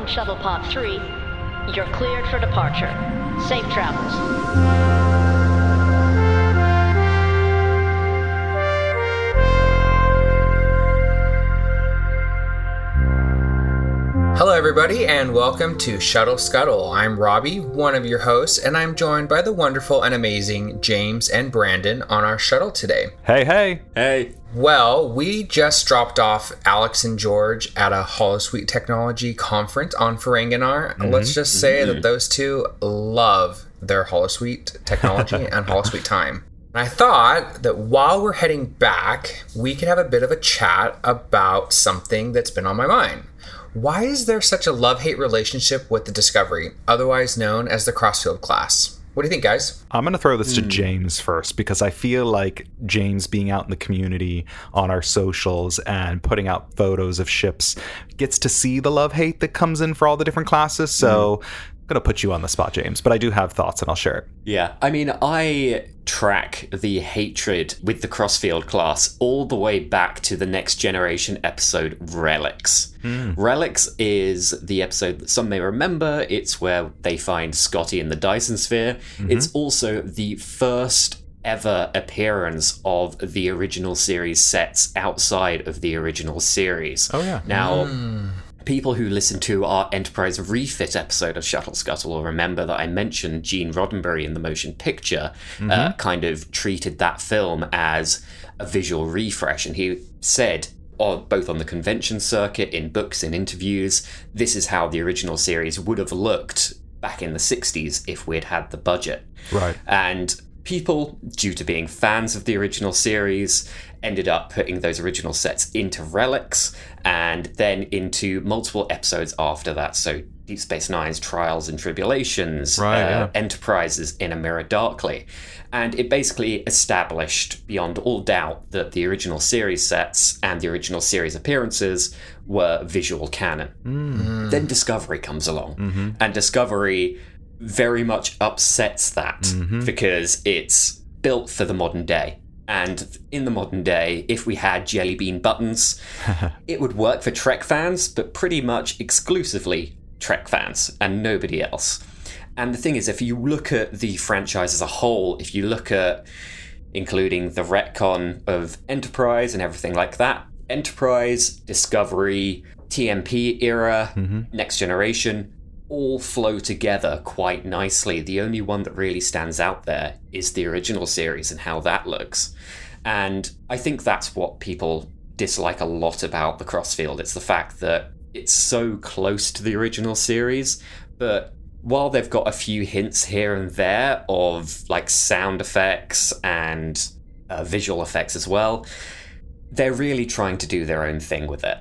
calling Shuttle Pod 3. You're cleared for departure. Safe travels. Everybody, and welcome to Shuttle Scuttle. I'm Robbie, one of your hosts, and I'm joined by the wonderful and amazing James and Brandon on our shuttle today. Hey, hey. Hey. Well, we just dropped off Alex and George at a Holosuite Technology conference on Ferenginar. Mm-hmm. Let's just say that those two love their Holosuite technology and Holosuite time. And I thought that while we're heading back, we could have a bit of a chat about something that's been on my mind. Why is there such a love hate relationship with the Discovery, otherwise known as the Crossfield class? What do you think, guys? I'm going to throw Hmm. this to James first because I feel like James being out in the community on our socials and putting out photos of ships gets to see the love hate that comes in for all the different classes. So Hmm. To put you on the spot, James, but I do have thoughts and I'll share it. Yeah, I mean, I track the hatred with the Crossfield class all the way back to the Next Generation episode Relics. Hmm. Relics is the episode that some may remember. It's where they find Scotty in the Dyson Sphere. Mm-hmm. It's also the first ever appearance of the original series sets outside of the original series. Oh, yeah. Now, hmm. People who listen to our Enterprise refit episode of Shuttle Scuttle will remember that I mentioned Gene Roddenberry in the motion picture uh, kind of treated that film as a visual refresh, and he said. On, both on the convention circuit, in books, in interviews, this is how the original series would have looked back in the 60s if we'd had the budget. Right. And people, due to being fans of the original series, ended up putting those original sets into relics and then into multiple episodes after that. So Deep Space Nine's Trials and Tribulations, Right, uh, yeah. Enterprises in a Mirror Darkly. And it basically established beyond all doubt that the original series sets and the original series appearances were visual canon. Then Discovery comes along, and Discovery very much upsets that mm-hmm. because it's built for the modern day. And in the modern day, if we had jelly bean buttons, it would work for Trek fans, but pretty much exclusively Trek fans and nobody else. And the thing is, if you look at the franchise as a whole, if you look at including the retcon of Enterprise and everything like that, Enterprise, Discovery, TMP era, mm-hmm. Next Generation, all flow together quite nicely. The only one that really stands out there is the original series and how that looks. And I think that's what people dislike a lot about the Crossfield. It's the fact that it's so close to the original series, but while they've got a few hints here and there of like sound effects and uh, visual effects as well, they're really trying to do their own thing with it.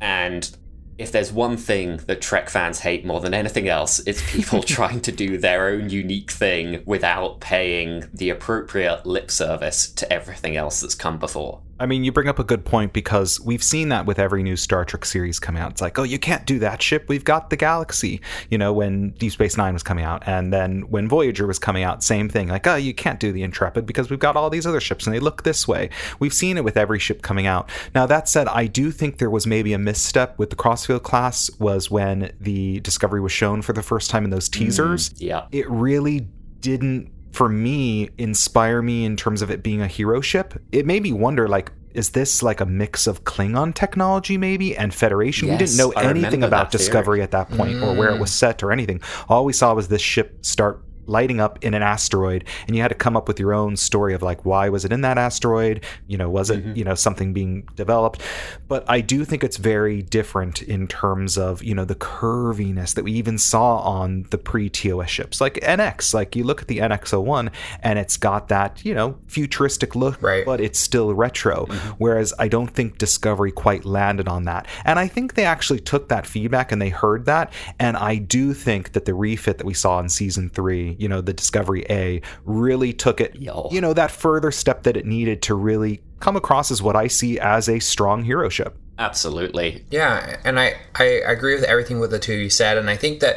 And if there's one thing that Trek fans hate more than anything else, it's people trying to do their own unique thing without paying the appropriate lip service to everything else that's come before. I mean, you bring up a good point because we've seen that with every new Star Trek series coming out. It's like, oh, you can't do that ship. We've got the Galaxy. You know, when Deep Space Nine was coming out, and then when Voyager was coming out, same thing. Like, oh, you can't do the Intrepid because we've got all these other ships and they look this way. We've seen it with every ship coming out. Now, that said, I do think there was maybe a misstep with the Crossfield class was when the Discovery was shown for the first time in those mm, teasers Yeah. it really didn't for me inspire me in terms of it being a hero ship. It made me wonder like is this like a mix of klingon technology maybe and federation? We didn't know I anything about that theory. discovery at that point or where it was mm. set or anything. All we saw was this ship start lighting up in an asteroid and you had to come up with your own story of like why was it in that asteroid? You know was it mm-hmm. you know something being developed? But i do think it's very different in terms of you know the curviness that we even saw on the pre-tos ships. Like nx like you look at the nx01 and it's got that you know futuristic look Right. but it's still retro. Mm-hmm. Whereas i don't think discovery quite landed on that. And i think they actually took that feedback and they heard that. And i do think that the refit that we saw in season three you know the discovery a really took it Yo. you know that further step that it needed to really come across as what i see as a strong hero ship Absolutely. Yeah, and I, I agree with everything with the two you said, and I think that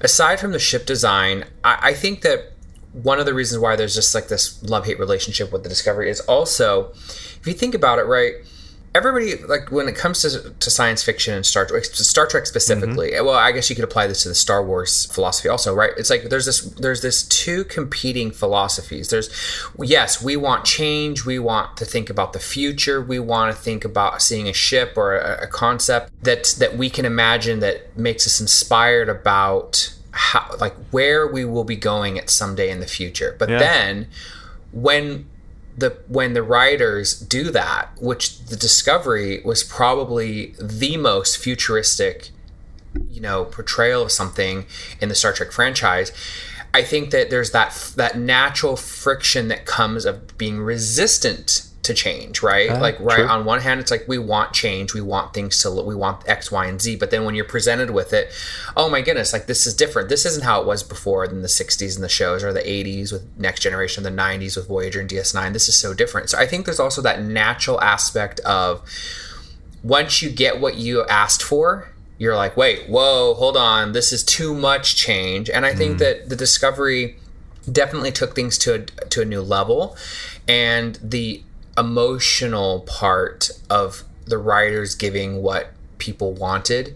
aside from the ship design, I, I think that one of the reasons why there's just like this love hate relationship with the Discovery is also, if you think about it, right, everybody like when it comes to, to science fiction and Star Trek, Star Trek specifically. Mm-hmm. Well, I guess you could apply this to the Star Wars philosophy also, right? It's like there's this there's this two competing philosophies. There's yes, we want change, we want to think about the future, we want to think about seeing a ship or a, a concept that that we can imagine that makes us inspired about how like where we will be going at someday in the future. But Yeah. then when the when the writers do that, which the Discovery was probably the most futuristic, you know, portrayal of something in the Star Trek franchise. I think that there's that that natural friction that comes of being resistant to change, right? Ah, like right true. on one hand, it's like we want change, we want things to, we want X, Y, and Z. But then when you're presented with it, oh my goodness, like this is different. This isn't how it was before in the 60s and the shows, or the 80s with Next Generation, the 90s with Voyager and DS9. This is so different. So I think there's also that natural aspect of once you get what you asked for, you're like, wait, whoa, hold on, this is too much change. And I think mm. that the Discovery definitely took things to a, to a new level, and the emotional part of the writers giving what people wanted.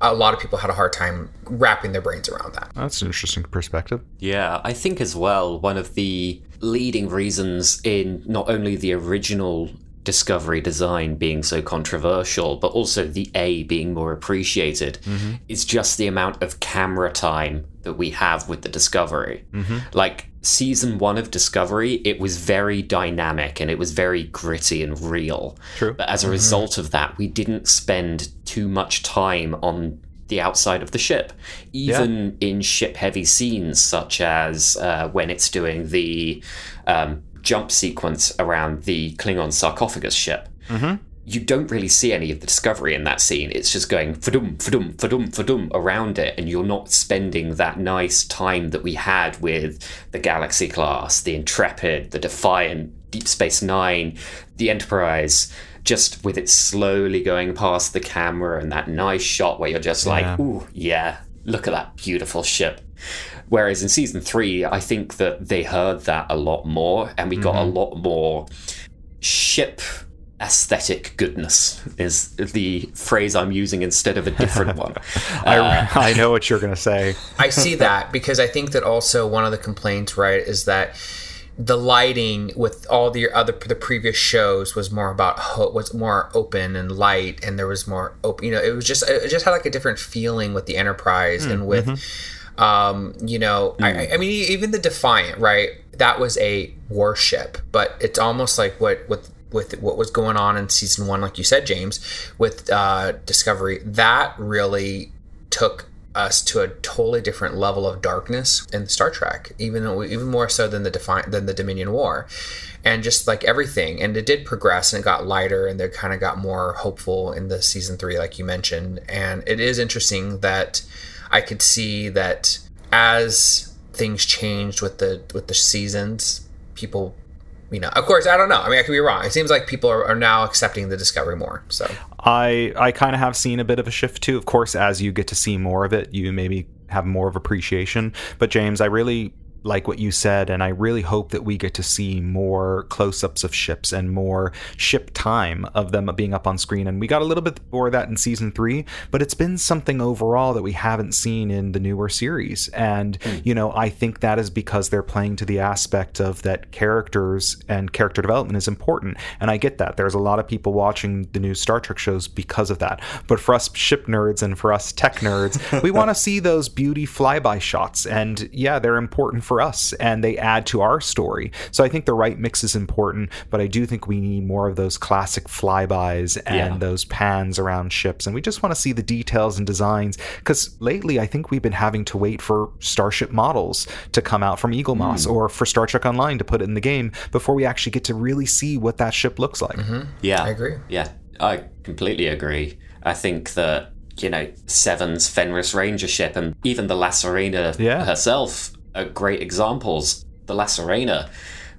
A lot of people had a hard time wrapping their brains around that. That's an interesting perspective. Yeah, I think as well, one of the leading reasons in not only the original Discovery design being so controversial, but also the A being more appreciated, is just the amount of camera time that we have with the Discovery. Like, season one of Discovery, it was very dynamic and it was very gritty and real. True. But as a result of that, we didn't spend too much time on the outside of the ship. Even in ship heavy scenes, such as uh, when it's doing the um, jump sequence around the Klingon sarcophagus ship. Mm-hmm. You don't really see any of the discovery in that scene. It's just going fadum, fadum, fadum, fadum around it, and you're not spending that nice time that we had with the Galaxy class, the Intrepid, the Defiant, Deep Space Nine, the Enterprise, just with it slowly going past the camera and that nice shot where you're just Yeah. like, ooh, yeah, look at that beautiful ship. Whereas in season three, I think that they heard that a lot more, and we got a mm-hmm. lot more ship aesthetic goodness is the phrase I'm using instead of a different one. I, uh, I know what you're going to say. I see that because I think that also one of the complaints, right, is that the lighting with all the other the previous shows was more about ho- was more open and light, and there was more open. You know, it was just it just had like a different feeling with the Enterprise and with. Um, you know, I, I mean, even the Defiant, right? That was a warship, but it's almost like what with with what was going on in season one, like you said, James, with uh, Discovery. That really took us to a totally different level of darkness in Star Trek, even even more so than the Defi- than the Dominion War, and just like everything. And it did progress and it got lighter, and they kind of got more hopeful in the season three, like you mentioned. And it is interesting that I could see that as things changed with the with the seasons, people. You know, of course, I don't know. I mean, I could be wrong. It seems like people are, are now accepting the discovery more. So, I I kind of have seen a bit of a shift too. Of course, as you get to see more of it, you maybe have more of appreciation. But James, I really like what you said, and I really hope that we get to see more close-ups of ships and more ship time of them being up on screen. And we got a little bit more of that in season three, but it's been something overall that we haven't seen in the newer series. And hmm. you know, I think that is because they're playing to the aspect of that characters and character development is important. And I get that. There's a lot of people watching the new Star Trek shows because of that. But for us ship nerds and for us tech nerds, we want to see those beauty flyby shots. And yeah, they're important for us and they add to our story. So I think the right mix is important, but I do think we need more of those classic flybys and Yeah. those pans around ships. And we just want to see the details and designs because lately I think we've been having to wait for Starship models to come out from Eaglemoss hmm. or for Star Trek Online to put it in the game before we actually get to really see what that ship looks like. Mm-hmm. Yeah, I agree. Yeah, I completely agree. I think that you know Seven's Fenris Ranger ship and even the La Sirena Yeah. herself are great examples. The La Sirena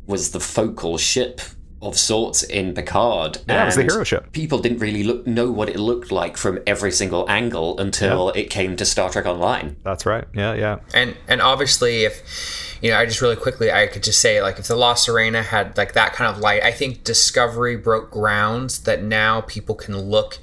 was the focal ship of sorts in Picard. Yeah, it was the hero ship. People didn't really look, know what it looked like from every single angle until it came to Star Trek Online. That's right. Yeah, yeah. And and obviously, if you know, I just really quickly, I could just say like if the La Sirena had like that kind of light, I think Discovery broke grounds that now people can look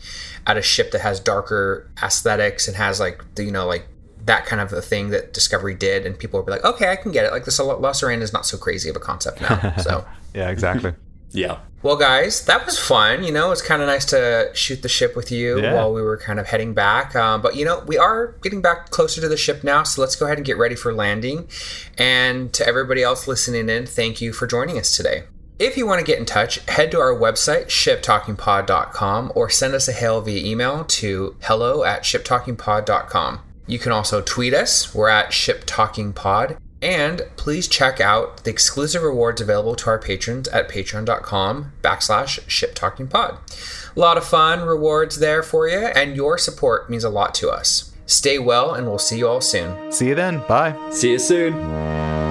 at a ship that has darker aesthetics and has like you know like that kind of a thing that Discovery did, and people would be like, okay, I can get it. Like this La Sirena is not so crazy of a concept now. So. Yeah, exactly. Yeah. Well, guys, that was fun. You know, it's kind of nice to shoot the ship with you Yeah. while we were kind of heading back. Um, but, you know, we are getting back closer to the ship now, so let's go ahead and get ready for landing. And to everybody else listening in, thank you for joining us today. If you want to get in touch, head to our website, shiptalkingpod.com, or send us a hail via email to hello at shiptalkingpod.com. You can also tweet us. We're at shiptalkingpod. And please check out the exclusive rewards available to our patrons at patreon.com backslash shiptalkingpod. A lot of fun rewards there for you, and your support means a lot to us. Stay well, and we'll see you all soon. See you then. Bye. See you soon.